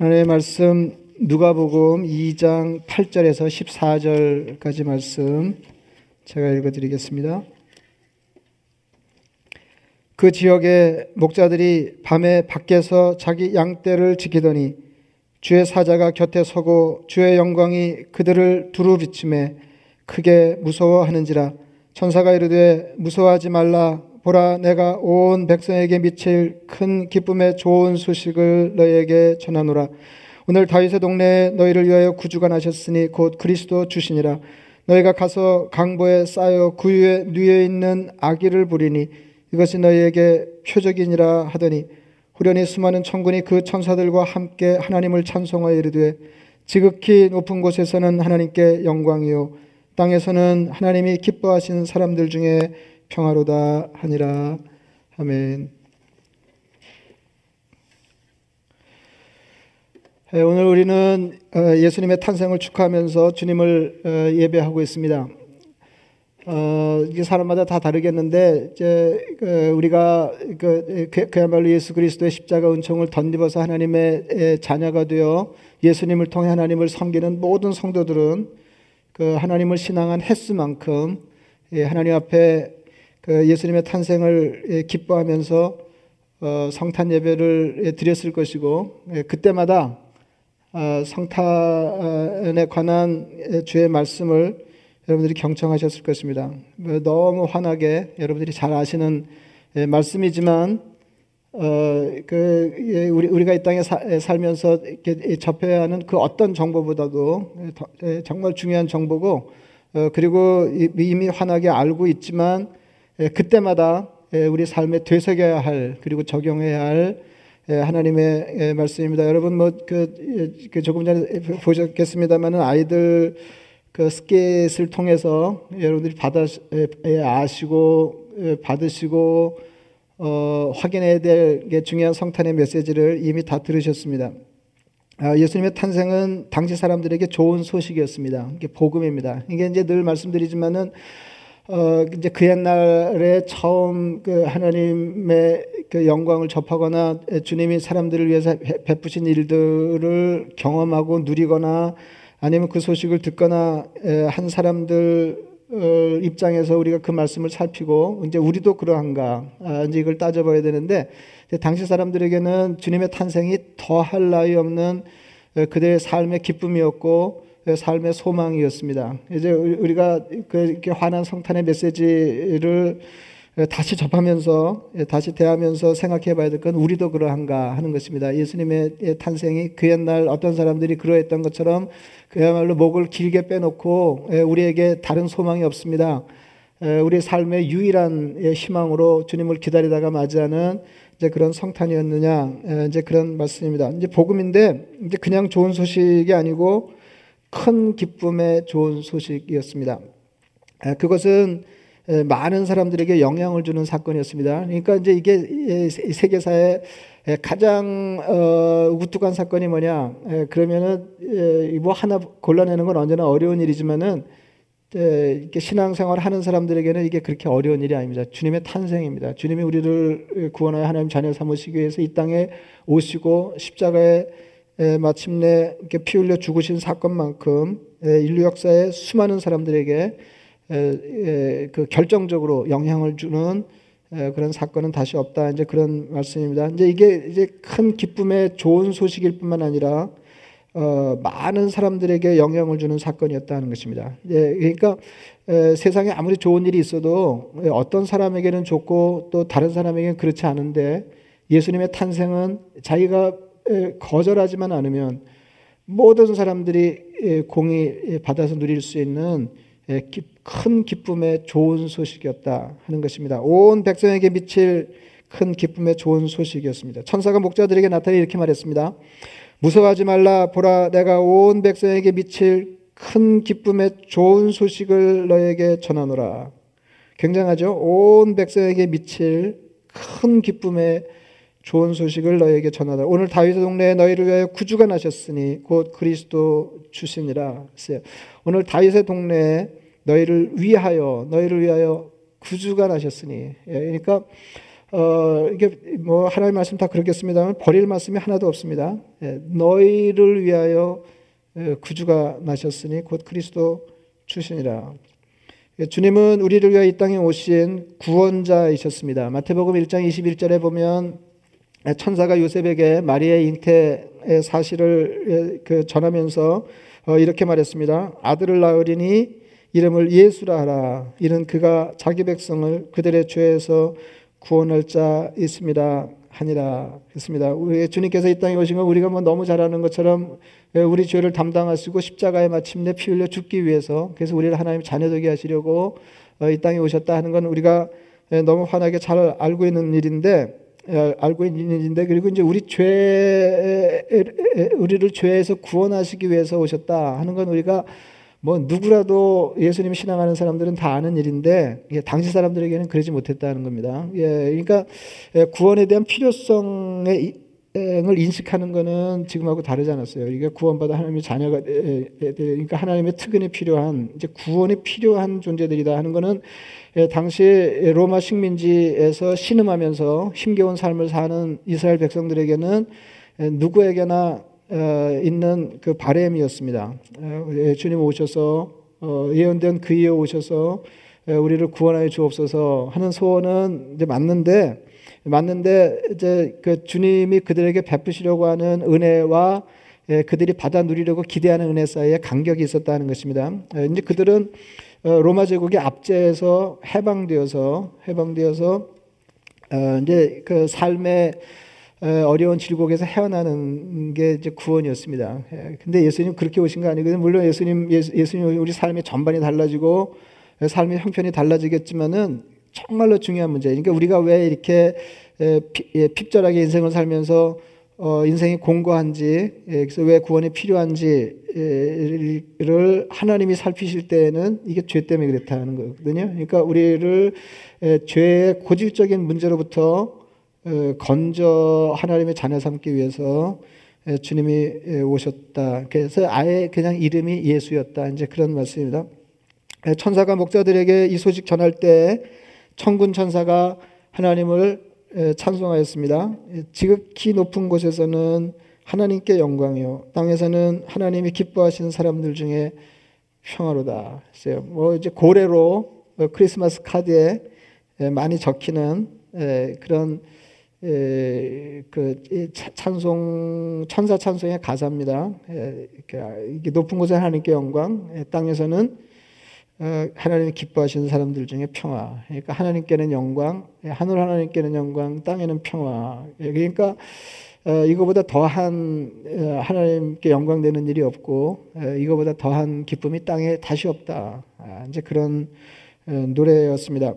하나님의 말씀 누가복음 2장 8절에서 14절까지 말씀 제가 읽어 드리겠습니다. 그 지역의 목자들이 밤에 밖에서 자기 양떼를 지키더니 주의 사자가 곁에 서고 주의 영광이 그들을 두루 비침에 크게 무서워하는지라 천사가 이르되 무서워하지 말라 보라 내가 온 백성에게 미칠 큰 기쁨의 좋은 소식을 너희에게 전하노라. 오늘 다윗의 동네에 너희를 위하여 구주가 나셨으니 곧 그리스도 주시니라. 너희가 가서 강보에 쌓여 구유에 누여 있는 아기를 부리니 이것이 너희에게 표적이니라 하더니 후련히 수많은 천군이 그 천사들과 함께 하나님을 찬송하여 이르되 지극히 높은 곳에서는 하나님께 영광이요. 땅에서는 하나님이 기뻐하시는 사람들 중에 평화로다 하니라. 아멘. 예, 오늘 우리는 어, 예수님의 탄생을 축하하면서 주님을 어, 예배하고 있습니다. 어, 이게 사람마다 다 다르겠는데, 이제, 그, 우리가, 그, 그, 그야말로 예수 그리스도의 십자가 은총을 덧입어서 하나님의 자녀가 되어 예수님을 통해 하나님을 섬기는 모든 성도들은 그 하나님을 신앙한 횟수만큼 예, 하나님 앞에 그 예수님의 탄생을 예, 기뻐하면서 어, 성탄 예배를 예, 드렸을 것이고 예, 그때마다 어, 성탄에 관한 주의 말씀을 여러분들이 경청하셨을 것입니다. 뭐 너무 환하게 여러분들이 잘 아시는 말씀이지만 어, 그 우리 우리가 이 땅에 사, 살면서 접해야 하는 그 어떤 정보보다도 정말 중요한 정보고 어, 그리고 이미 환하게 알고 있지만 예, 그때마다 예, 우리 삶에 되새겨야 할 그리고 적용해야 할 예, 하나님의 말씀입니다. 여러분 뭐그 그 조금 전에 보셨겠습니다만은 아이들 그 스케이트를 통해서 여러분들이 받아 아시고 받으시고 어, 확인해야 될 중요한 성탄의 메시지를 이미 다 들으셨습니다. 아, 예수님의 탄생은 당시 사람들에게 좋은 소식이었습니다. 이게 복음입니다. 이게 이제 늘 말씀드리지만은 어, 이제 그 옛날에 처음 그 하나님의 그 영광을 접하거나 주님이 사람들을 위해서 베푸신 일들을 경험하고 누리거나 아니면 그 소식을 듣거나 한 사람들 어, 입장에서 우리가 그 말씀을 살피고 이제 우리도 그러한가 아, 이제 이걸 따져봐야 되는데 당시 사람들에게는 주님의 탄생이 더할 나위 없는 그들의 삶의 기쁨이었고 삶의 소망이었습니다. 이제 우리가 그렇게 환한 성탄의 메시지를 다시 접하면서 다시 대하면서 생각해 봐야 될 건 우리도 그러한가 하는 것입니다. 예수님의 탄생이 그 옛날 어떤 사람들이 그러했던 것처럼 그야말로 목을 길게 빼놓고 우리에게 다른 소망이 없습니다. 우리 삶의 유일한 희망으로 주님을 기다리다가 맞이하는 이제 그런 성탄이었느냐 이제 그런 말씀입니다. 이제 복음인데 이제 그냥 좋은 소식이 아니고 큰 기쁨의 좋은 소식이었습니다. 그것은 많은 사람들에게 영향을 주는 사건이었습니다. 그러니까 이제 이게 세계사에 가장 어, 우뚝한 사건이 뭐냐? 그러면은 뭐 하나 골라내는 건 언제나 어려운 일이지만은 이렇게 신앙생활 하는 사람들에게는 이게 그렇게 어려운 일이 아닙니다. 주님의 탄생입니다. 주님이 우리를 구원하여 하나님 자녀 삼으시기 위해서 이 땅에 오시고 십자가에 마침내 이렇게 피 흘려 죽으신 사건만큼 인류 역사의 수많은 사람들에게 그 결정적으로 영향을 주는 그런 사건은 다시 없다. 이제 그런 말씀입니다. 이제 이게 이제 큰 기쁨의 좋은 소식일 뿐만 아니라 어, 많은 사람들에게 영향을 주는 사건이었다는 것입니다. 예, 그러니까 에, 세상에 아무리 좋은 일이 있어도 어떤 사람에게는 좋고 또 다른 사람에게는 그렇지 않은데 예수님의 탄생은 자기가 거절하지만 않으면 모든 사람들이 공이 받아서 누릴 수 있는 큰 기쁨의 좋은 소식이었다 하는 것입니다. 온 백성에게 미칠 큰 기쁨의 좋은 소식이었습니다. 천사가 목자들에게 나타나 이렇게 말했습니다. 무서워하지 말라 보라 내가 온 백성에게 미칠 큰 기쁨의 좋은 소식을 너에게 전하노라. 굉장하죠? 온 백성에게 미칠 큰 기쁨의 좋은 소식을 너에게 전하다. 오늘 다윗의 동네에 너희를 위하여 구주가 나셨으니 곧 그리스도 주시니라. 오늘 다윗의 동네에 너희를 위하여 너희를 위하여 구주가 나셨으니 예, 그러니까 어, 이게 뭐 하나님 말씀 다 그렇겠습니다만 버릴 말씀이 하나도 없습니다. 예, 너희를 위하여 예, 구주가 나셨으니 곧 그리스도 출신이라. 예, 주님은 우리를 위하여 이 땅에 오신 구원자이셨습니다. 마태복음 1장 21절에 보면 천사가 요셉에게 마리아의 잉태의 사실을 그 전하면서 어, 이렇게 말했습니다. 아들을 낳으리니 이름을 예수라 하라. 이는 그가 자기 백성을 그들의 죄에서 구원할 자 있습니다. 하니라 했습니다. 우리 주님께서 이 땅에 오신 건 우리가 뭐 너무 잘하는 것처럼 우리 죄를 담당하시고 십자가에 마침내 피 흘려 죽기 위해서 그래서 우리를 하나님 자녀 되게 하시려고 어, 이 땅에 오셨다 하는 건 우리가 너무 환하게 잘 알고 있는 일인데 알고 있는 일인데 그리고 이제 우리 죄 우리를 죄에서 구원하시기 위해서 오셨다 하는 건 우리가 뭐 누구라도 예수님 신앙하는 사람들은 다 아는 일인데 예, 당시 사람들에게는 그러지 못했다는 겁니다. 예, 그러니까 예, 구원에 대한 필요성 을 인식하는 것은 지금하고 다르지 않았어요. 이게 구원받아 하나님의 자녀가 그러니까 하나님의 특은에 필요한 이제 구원이 필요한 존재들이다 하는 예, 당시 로마 식민지에서 신음하면서 힘겨운 삶을 사는 이스라엘 백성들에게는 누구에게나 어, 있는 그 바램이었습니다. 주님 오셔서 어, 예언된 그이에 오셔서 우리를 구원하여 주옵소서 하는 소원은 이제 맞는데 맞는데 이제 그 주님이 그들에게 베푸시려고 하는 은혜와 예, 그들이 받아 누리려고 기대하는 은혜 사이에 간격이 있었다는 것입니다. 이제 그들은 로마 제국의 압제에서 해방되어서 해방되어서 이제 그 삶의 어려운 질곡에서 헤어나는 게 이제 구원이었습니다. 예, 근데 예수님 그렇게 오신 거 아니거든요. 물론 예수님, 예수님 우리 삶의 전반이 달라지고 삶의 형편이 달라지겠지만은 정말로 중요한 문제. 그러니까 우리가 왜 이렇게 예, 핍절하게 인생을 살면서 어, 인생이 공고한지, 예, 그래서 왜 구원이 필요한지를 하나님이 살피실 때는 이게 죄 때문에 그렇다는 거거든요. 그러니까 우리를 죄의 고질적인 문제로부터 어, 건져 하나님의 자녀 삼기 위해서 주님이 오셨다. 그래서 아예 그냥 이름이 예수였다. 이제 그런 말씀입니다. 천사가 목자들에게 이 소식 전할 때 천군 천사가 하나님을 찬송하였습니다. 지극히 높은 곳에서는 하나님께 영광이요. 땅에서는 하나님이 기뻐하시는 사람들 중에 평화로다. 뭐 이제 고래로 어, 크리스마스 카드에 많이 적히는 그런 그 찬송 천사 찬송의 가사입니다. 이게 높은 곳에 하나님께 영광, 땅에서는 어, 하나님이 기뻐하시는 사람들 중에 평화. 그러니까 하나님께는 영광, 하늘 하나님께는 영광, 땅에는 평화. 그러니까 어, 이거보다 더한 어, 하나님께 영광되는 일이 없고 이거보다 더한 기쁨이 땅에 다시 없다. 아, 이제 그런 노래였습니다.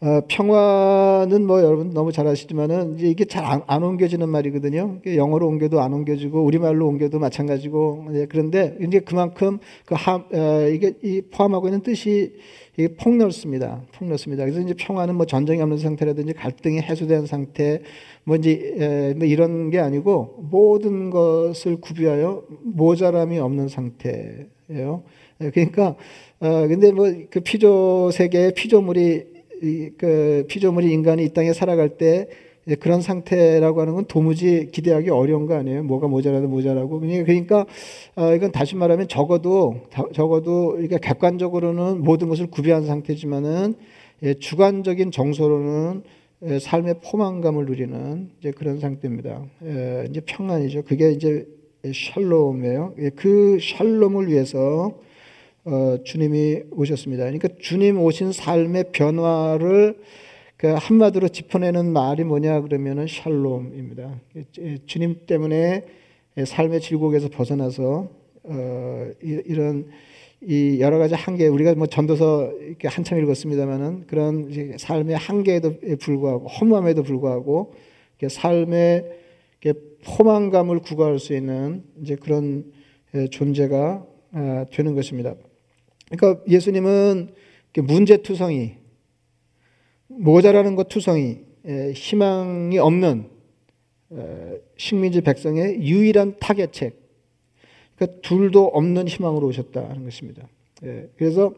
어, 평화는 뭐 여러분 너무 잘 아시지만은 이제 이게 잘 안 옮겨지는 말이거든요. 영어로 옮겨도 안 옮겨지고 우리말로 옮겨도 마찬가지고 네, 그런데 이제 그만큼 그 하, 어, 이게 이 포함하고 있는 뜻이 이게 폭넓습니다. 폭넓습니다. 그래서 이제 평화는 뭐 전쟁이 없는 상태라든지 갈등이 해소된 상태 뭐 이제 에, 뭐 이런 게 아니고 모든 것을 구비하여 모자람이 없는 상태예요. 예, 그러니까 어 근데 뭐 그 피조 세계의 피조물이 그 피조물이 인간이 이 땅에 살아갈 때 그런 상태라고 하는 건 도무지 기대하기 어려운 거 아니에요? 뭐가 모자라도 모자라고. 그러니까, 그러니까 어, 이건 다시 말하면 적어도 적어도 이게 객관적으로는 모든 것을 구비한 상태지만은 예, 주관적인 정서로는 예, 삶의 포만감을 누리는 이제 그런 상태입니다. 예, 이제 평안이죠. 그게 이제 샬롬이에요. 예, 그 샬롬을 위해서 어, 주님이 오셨습니다. 그러니까 주님 오신 삶의 변화를 그 한마디로 짚어내는 말이 뭐냐 그러면은 샬롬입니다. 주님 때문에 삶의 질곡에서 벗어나서 어, 이런 이 여러 가지 한계 우리가 뭐 전도서 이렇게 한참 읽었습니다만은 그런 삶의 한계에도 불구하고 허무함에도 불구하고 삶의 포만감을 구가할 수 있는 이제 그런 존재가 아, 되는 것입니다. 그러니까 예수님은 문제투성이, 모자라는 것 투성이, 희망이 없는 식민지 백성의 유일한 타겟책, 그러니까 둘도 없는 희망으로 오셨다는 것입니다. 예, 그래서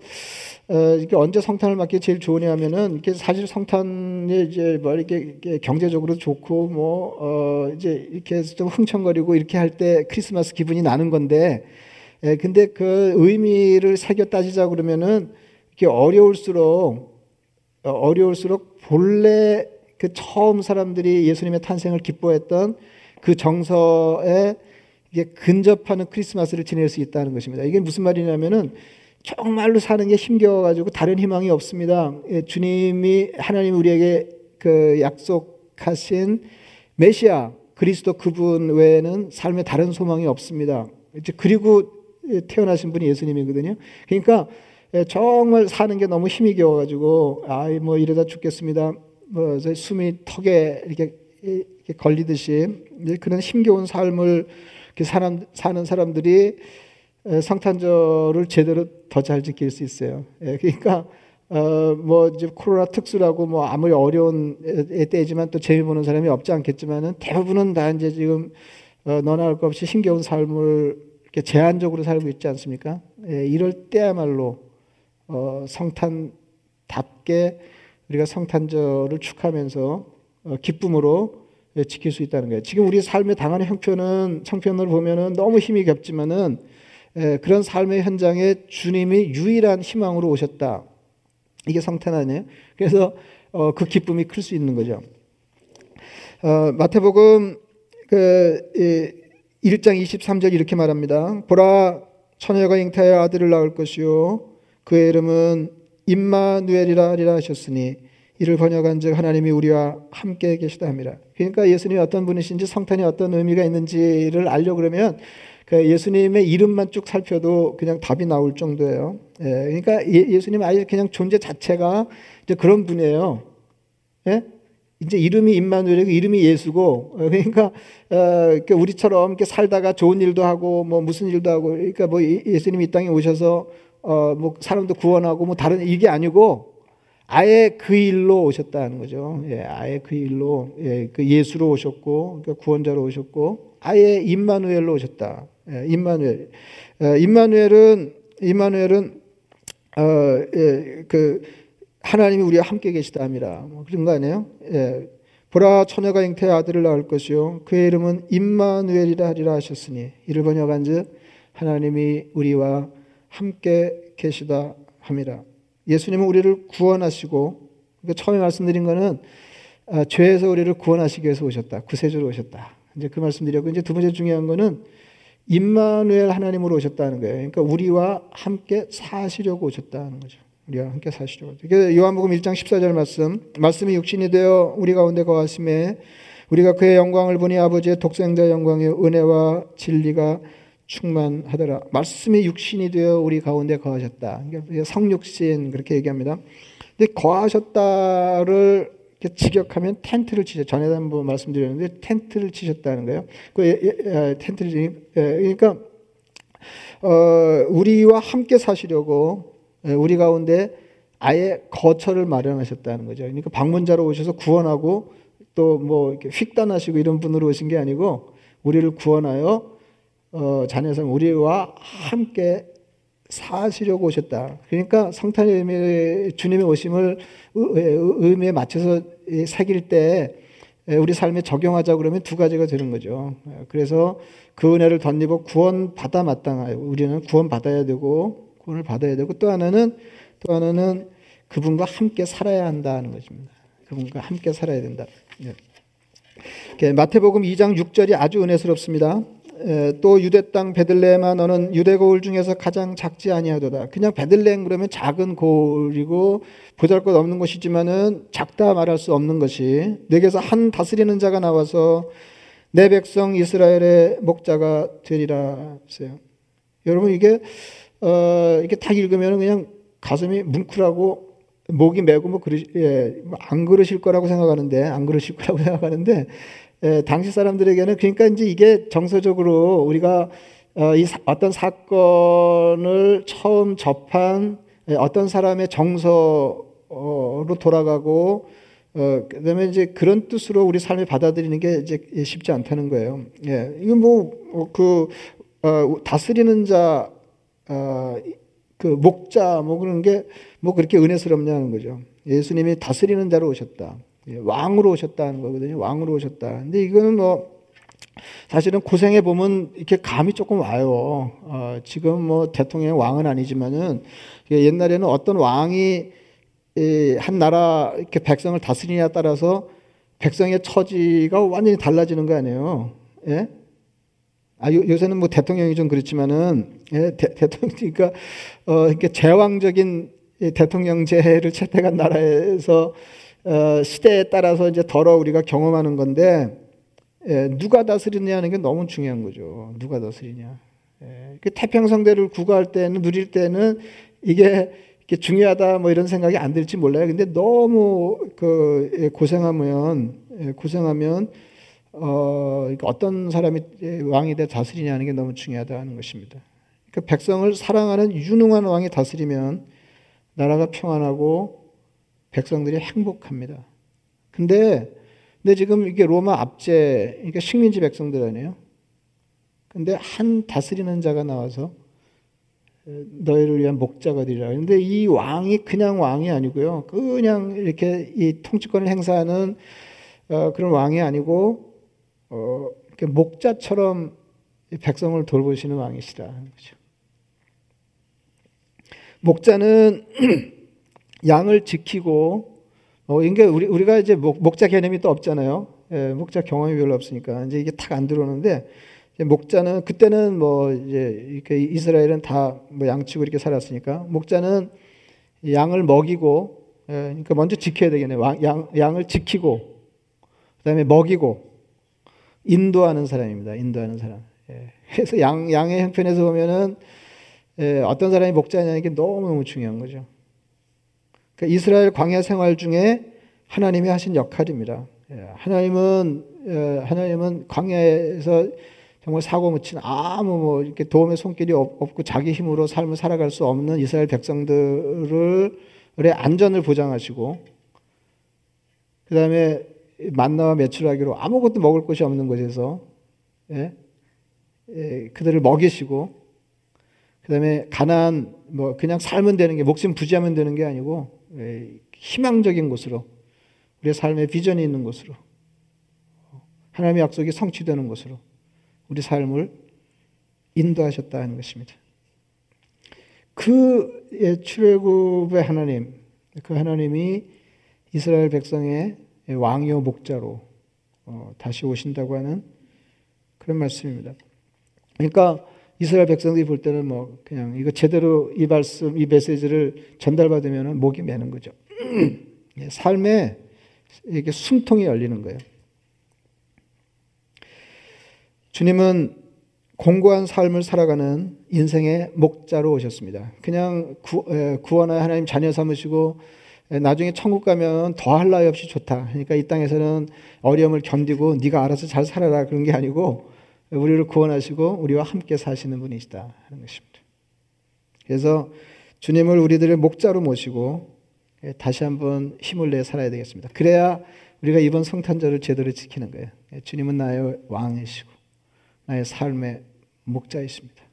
어, 이게 언제 성탄을 맞기 제일 좋으냐면은 이게 사실 성탄이 이제 뭐 이렇게, 이렇게 경제적으로 좋고 뭐 어, 이제 이렇게 좀 흥청거리고 이렇게 할 때 크리스마스 기분이 나는 건데, 예, 근데 그 의미를 새겨 따지자 그러면은 이게 어려울수록 어, 어려울수록 본래 그 처음 사람들이 예수님의 탄생을 기뻐했던 그 정서에 이게 근접하는 크리스마스를 지낼 수 있다는 것입니다. 이게 무슨 말이냐면은 정말로 사는 게 힘겨워가지고 다른 희망이 없습니다. 예, 주님이 하나님 우리에게 그 약속하신 메시아 그리스도 그분 외에는 삶에 다른 소망이 없습니다. 그리고 태어나신 분이 예수님이거든요. 그러니까 예, 정말 사는 게 너무 힘이 겨워가지고 아이 뭐 이러다 죽겠습니다. 뭐 숨이 턱에 이렇게, 이렇게 걸리듯이 그런 힘겨운 삶을 사람, 사는 사람들이 성탄절을 제대로 더 잘 지킬 수 있어요. 예, 그러니까 어, 뭐 이제 코로나 특수라고 뭐 아무리 어려운 때지만 또 재미 보는 사람이 없지 않겠지만은 대부분은 다 이제 지금 어, 너나 할 것 없이 힘겨운 삶을 제한적으로 살고 있지 않습니까? 예, 이럴 때야말로 어, 성탄답게 우리가 성탄절을 축하하면서 어, 기쁨으로 예, 지킬 수 있다는 거예요. 지금 우리 삶의 당하는 형편은 청편을 보면은 너무 힘이 겹지만은 예, 그런 삶의 현장에 주님이 유일한 희망으로 오셨다. 이게 성탄 아니에요? 그래서 어, 그 기쁨이 클 수 있는 거죠. 어, 마태복음 그 1장 23절 이렇게 말합니다. 보라 처녀가 잉타의 아들을 낳을 것이요 그의 이름은 임마누엘이라 하리라 하셨으니 이를 번역한즉 하나님이 우리와 함께 계시다 합니다. 그러니까 예수님이 어떤 분이신지 성탄이 어떤 의미가 있는지를 알려 그러면 그 예수님의 이름만 쭉 살펴도 그냥 답이 나올 정도예요. 예, 그러니까 예, 수님 아예 그냥 존재 자체가 그런 분이에요. 예? 이제 이름이 임마누엘이고 이름이 예수고 어, 그러니까 어, 우리처럼 이렇게 살다가 좋은 일도 하고 뭐 무슨 일도 하고 그러니까 뭐 예수님이 이 땅에 오셔서 어, 뭐 사람도 구원하고 뭐 다른 이게 아니고 아예 그 일로 오셨다는 거죠. 예, 아예 그 일로 예, 그 예수로 오셨고 그러니까 구원자로 오셨고 아예 임마누엘로 오셨다. 예, 임마누엘. 예, 임마누엘은 임마누엘은 어, 예, 그 하나님이 우리와 함께 계시다합니다. 뭐 그런 거 아니에요? 예. 보라 처녀가 잉태의 아들을 낳을 것이요 그의 이름은 임마누엘이라 하리라 하셨으니 이를 번역한즉 하나님이 우리와 함께 계시다 함이라. 예수님은 우리를 구원하시고 그러니까 처음에 말씀드린 거는 아, 죄에서 우리를 구원하시기 위해서 오셨다. 구세주로 오셨다. 이제 그 말씀드렸고 이제 두 번째 중요한 거는 임마누엘 하나님으로 오셨다는 거예요. 그러니까 우리와 함께 사시려고 오셨다는 거죠. 우리와 함께 사시려고. 요한복음 1장 14절 말씀. 말씀이 육신이 되어 우리 가운데 거하심에 우리가 그의 영광을 보니 아버지의 독생자 영광의 은혜와 진리가 충만하더라. 말씀이 육신이 되어 우리 가운데 거하셨다. 성육신 그렇게 얘기합니다. 근데 거하셨다를 직역하면 텐트를 치셨. 전에 한번 말씀드렸는데 텐트를 치셨다는 거예요. 그 예, 예, 예, 텐트를 그러니까 어, 우리와 함께 사시려고 우리 가운데 아예 거처를 마련하셨다는 거죠. 그러니까 방문자로 오셔서 구원하고 또 뭐 이렇게 휙단하시고 이런 분으로 오신 게 아니고 우리를 구원하여 어, 자녀성 우리와 함께 사시려고 오셨다. 그러니까 성탄의 의미, 주님의 오심을 의미에 맞춰서 새길 때 우리 삶에 적용하자 그러면 두 가지가 되는 거죠. 그래서 그 은혜를 덧입어 구원 받아 마땅하요. 우리는 구원 받아야 되고 구원을 받아야 되고 또 하나는 또 하나는 그분과 함께 살아야 한다는 것입니다. 그분과 함께 살아야 된다. 네. 마태복음 2장 6절이 아주 은혜스럽습니다. 또 유대 땅 베들레헴아 너는 유대 고을 중에서 가장 작지 아니하도다. 그냥 베들레헴 그러면 작은 고을이고 보잘것 없는 것이지만은 작다 말할 수 없는 것이 내게서 한 다스리는 자가 나와서 내 백성 이스라엘의 목자가 되리라 했어요. 여러분 이게 어 이렇게 딱 읽으면 그냥 가슴이 뭉클하고 목이 메고 뭐 그러 예, 안 그러실 거라고 생각하는데 안 그러실 거라고 생각하는데 예, 당시 사람들에게는 그러니까 이제 이게 정서적으로 우리가 어, 이 사, 어떤 사건을 처음 접한 예, 어떤 사람의 정서로 돌아가고 어, 그다음에 이제 그런 뜻으로 우리 삶을 받아들이는 게 이제 쉽지 않다는 거예요. 예, 이건 뭐그 어, 다스리는 자, 어, 그 목자 뭐 그런 게 뭐 그렇게 은혜스럽냐는 거죠. 예수님이 다스리는 자로 오셨다. 예, 왕으로 오셨다는 거거든요. 왕으로 오셨다. 근데 이거는 뭐 사실은 고생해 보면 이렇게 감이 조금 와요. 어, 지금 뭐 대통령 왕은 아니지만은 옛날에는 어떤 왕이 한 나라 이렇게 백성을 다스리냐에 따라서 백성의 처지가 완전히 달라지는 거 아니에요. 예? 아, 요, 새는뭐 대통령이 좀 그렇지만은, 예, 대, 통령 그러니까, 어, 이렇게 제왕적인 대통령제를 채택한 나라에서, 어, 시대에 따라서 이제 덜어 우리가 경험하는 건데, 예, 누가 다스리냐는 게 너무 중요한 거죠. 누가 다스리냐. 예, 그 태평성대를 구가할 때는, 누릴 때는 이게 이게 중요하다 뭐 이런 생각이 안 들지 몰라요. 근데 너무 그 예, 고생하면 예, 고생하면 어 그러니까 어떤 사람이 왕이 돼 다스리냐는 게 너무 중요하다는 것입니다. 그 백성을 사랑하는 유능한 왕이 다스리면 나라가 평안하고 백성들이 행복합니다. 근데 근데 지금 이게 로마 압제 그러니까 식민지 백성들 아니에요. 근데 한 다스리는 자가 나와서 너희를 위한 목자가 되리라. 근데 이 왕이 그냥 왕이 아니고요. 그냥 이렇게 이 통치권을 행사하는 어, 그런 왕이 아니고 어, 이렇게 목자처럼 백성을 돌보시는 왕이시라 거죠. 목자는 양을 지키고 어, 이게 우리 우리가 이제 목, 목자 개념이 또 없잖아요. 예, 목자 경험이 별로 없으니까 이제 이게 탁 안 들어오는데 목자는 그때는 뭐 이제 이렇게 이스라엘은 다 뭐 양치고 이렇게 살았으니까 목자는 양을 먹이고 예, 그러니까 먼저 지켜야 되겠네요. 양, 양을 지키고 그다음에 먹이고 인도하는 사람입니다. 인도하는 사람. 예. 그래서 양 양의 형편에서 보면은 예, 어떤 사람이 목자냐는 게 너무 너무 중요한 거죠. 그러니까 이스라엘 광야 생활 중에 하나님이 하신 역할입니다. 하나님은 하나님은 광야에서 정말 사고 묻힌 아무 뭐 이렇게 도움의 손길이 없고 자기 힘으로 삶을 살아갈 수 없는 이스라엘 백성들의 안전을 보장하시고 그 다음에 만나와 매출하기로 아무것도 먹을 것이 없는 곳에서 예? 예, 그들을 먹이시고 그 다음에 가난 뭐 그냥 살면 되는 게 목숨 부지하면 되는 게 아니고 예, 희망적인 곳으로 우리의 삶의 비전이 있는 곳으로 하나님의 약속이 성취되는 곳으로 우리 삶을 인도하셨다는 것입니다. 그 출애굽의 하나님, 그 하나님이 이스라엘 백성의 왕이요 목자로 어, 다시 오신다고 하는 그런 말씀입니다. 그러니까 이스라엘 백성들이 볼 때는 뭐 그냥 이거 제대로 이 말씀, 이 메시지를 전달받으면 목이 매는 거죠. 예, 삶에 이게 숨통이 열리는 거예요. 주님은 공고한 삶을 살아가는 인생의 목자로 오셨습니다. 그냥 구, 원하여 하나님 자녀 삼으시고 나중에 천국 가면 더할 나위 없이 좋다. 그러니까 이 땅에서는 어려움을 견디고 네가 알아서 잘 살아라 그런 게 아니고 우리를 구원하시고 우리와 함께 사시는 분이시다 하는 것입니다. 그래서 주님을 우리들의 목자로 모시고 다시 한번 힘을 내 살아야 되겠습니다. 그래야 우리가 이번 성탄절을 제대로 지키는 거예요. 주님은 나의 왕이시고 나의 삶의 목자이십니다.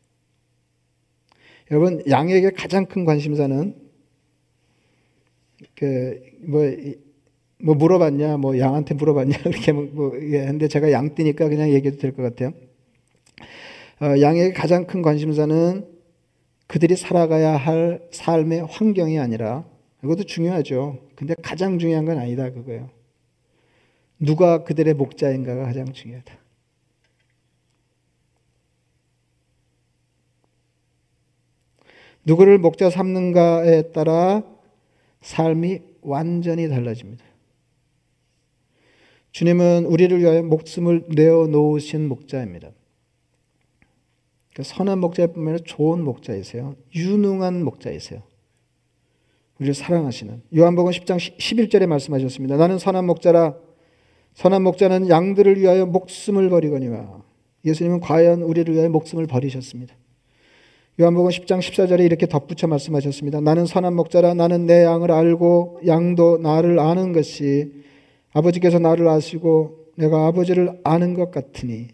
여러분 양에게 가장 큰 관심사는 그 뭐 뭐 물어봤냐, 뭐 양한테 물어봤냐 이렇게 뭐, 뭐 근데 제가 양띠니까 그냥 얘기해도 될 것 같아요. 어, 양에게 가장 큰 관심사는 그들이 살아가야 할 삶의 환경이 아니라 이것도 중요하죠. 근데 가장 중요한 건 아니다 그거예요. 누가 그들의 목자인가가 가장 중요하다. 누구를 목자 삼는가에 따라 삶이 완전히 달라집니다. 주님은 우리를 위하여 목숨을 내어 놓으신 목자입니다. 그러니까 선한 목자뿐만 아니라 좋은 목자이세요. 유능한 목자이세요. 우리를 사랑하시는. 요한복음 10장 11절에 말씀하셨습니다. 나는 선한 목자라 선한 목자는 양들을 위하여 목숨을 버리거니와 예수님은 과연 우리를 위하여 목숨을 버리셨습니다. 요한복음 10장 14절에 이렇게 덧붙여 말씀하셨습니다. 나는 선한 목자라 나는 내 양을 알고 양도 나를 아는 것이 아버지께서 나를 아시고 내가 아버지를 아는 것 같으니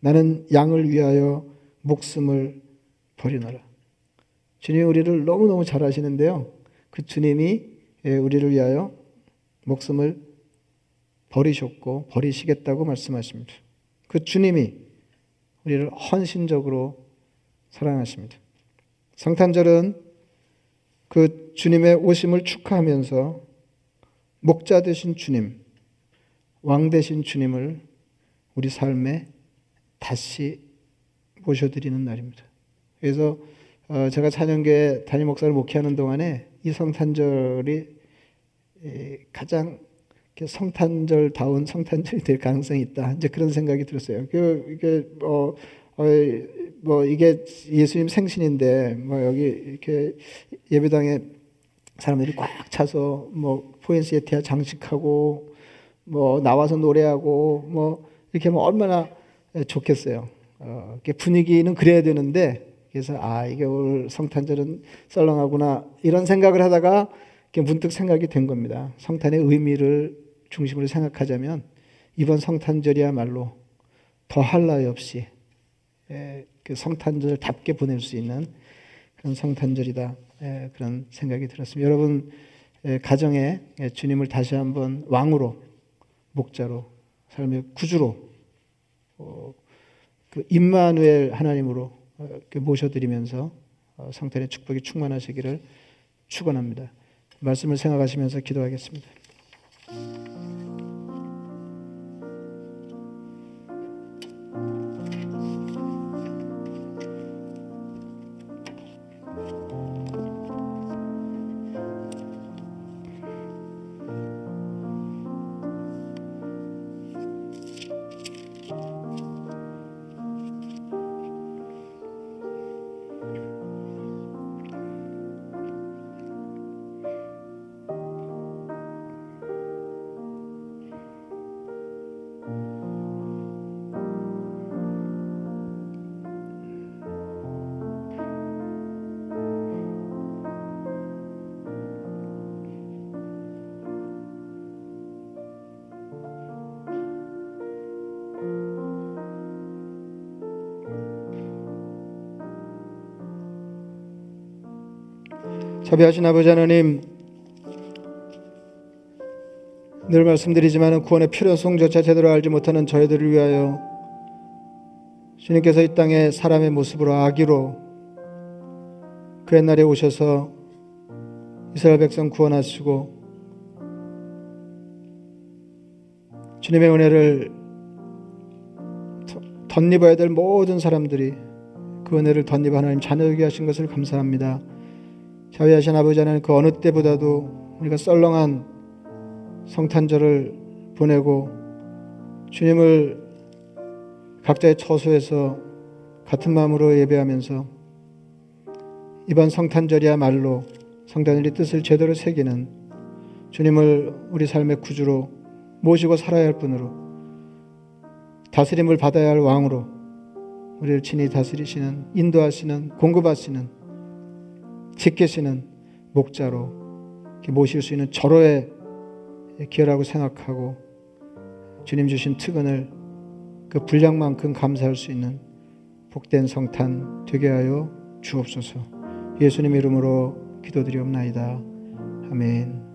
나는 양을 위하여 목숨을 버리노라. 주님이 우리를 너무너무 잘 아시는데요. 그 주님이 예, 우리를 위하여 목숨을 버리셨고 버리시겠다고 말씀하십니다. 그 주님이 우리를 헌신적으로 사랑하십니다. 성탄절은 그 주님의 오심을 축하하면서 목자 되신 주님, 왕 되신 주님을 우리 삶에 다시 모셔드리는 날입니다. 그래서 어, 제가 찬양교회 담임 목사를 목회하는 동안에 이 성탄절이 가장 성탄절다운 성탄절이 될 가능성이 있다. 이제 그런 생각이 들었어요. 그, 이게 뭐, 어, 뭐 이게 예수님 생신인데 뭐 여기 이렇게 예배당에 사람들이 꽉 차서 뭐 포인시에티아 장식하고 뭐 나와서 노래하고 뭐 이렇게 뭐 얼마나 좋겠어요. 어, 분위기는 그래야 되는데 그래서 아 이게 올 성탄절은 썰렁하구나 이런 생각을 하다가 문득 생각이 된 겁니다. 성탄의 의미를 중심으로 생각하자면 이번 성탄절이야말로 더할 나위 없이 예, 그 성탄절답게 보낼 수 있는 그런 성탄절이다 예, 그런 생각이 들었습니다. 여러분 예, 가정에 주님을 다시 한번 왕으로 목자로 삶의 구주로 어, 그 임마누엘 하나님으로 어, 모셔드리면서 어, 성탄의 축복이 충만하시기를 축원합니다. 말씀을 생각하시면서 기도하겠습니다. 자비하신 아버지 하나님 늘 말씀드리지만 구원의 필요성조차 제대로 알지 못하는 저희들을 위하여 주님께서 이 땅에 사람의 모습으로 아기로 그 옛날에 오셔서 이스라엘 백성 구원하시고 주님의 은혜를 덧입어야 될 모든 사람들이 그 은혜를 덧입어 하나님 자녀되게 하신 것을 감사합니다. 자비하신 아버지 하나님 그 어느 때보다도 우리가 썰렁한 성탄절을 보내고 주님을 각자의 처소에서 같은 마음으로 예배하면서 이번 성탄절이야말로 성탄절의 뜻을 제대로 새기는 주님을 우리 삶의 구주로 모시고 살아야 할 분으로 다스림을 받아야 할 왕으로 우리를 친히 다스리시는 인도하시는 공급하시는 지키시는 목자로 모실 수 있는 절호의 기회라고 생각하고 주님 주신 특은을 그 분량만큼 감사할 수 있는 복된 성탄 되게 하여 주옵소서. 예수님 이름으로 기도드리옵나이다. 아멘.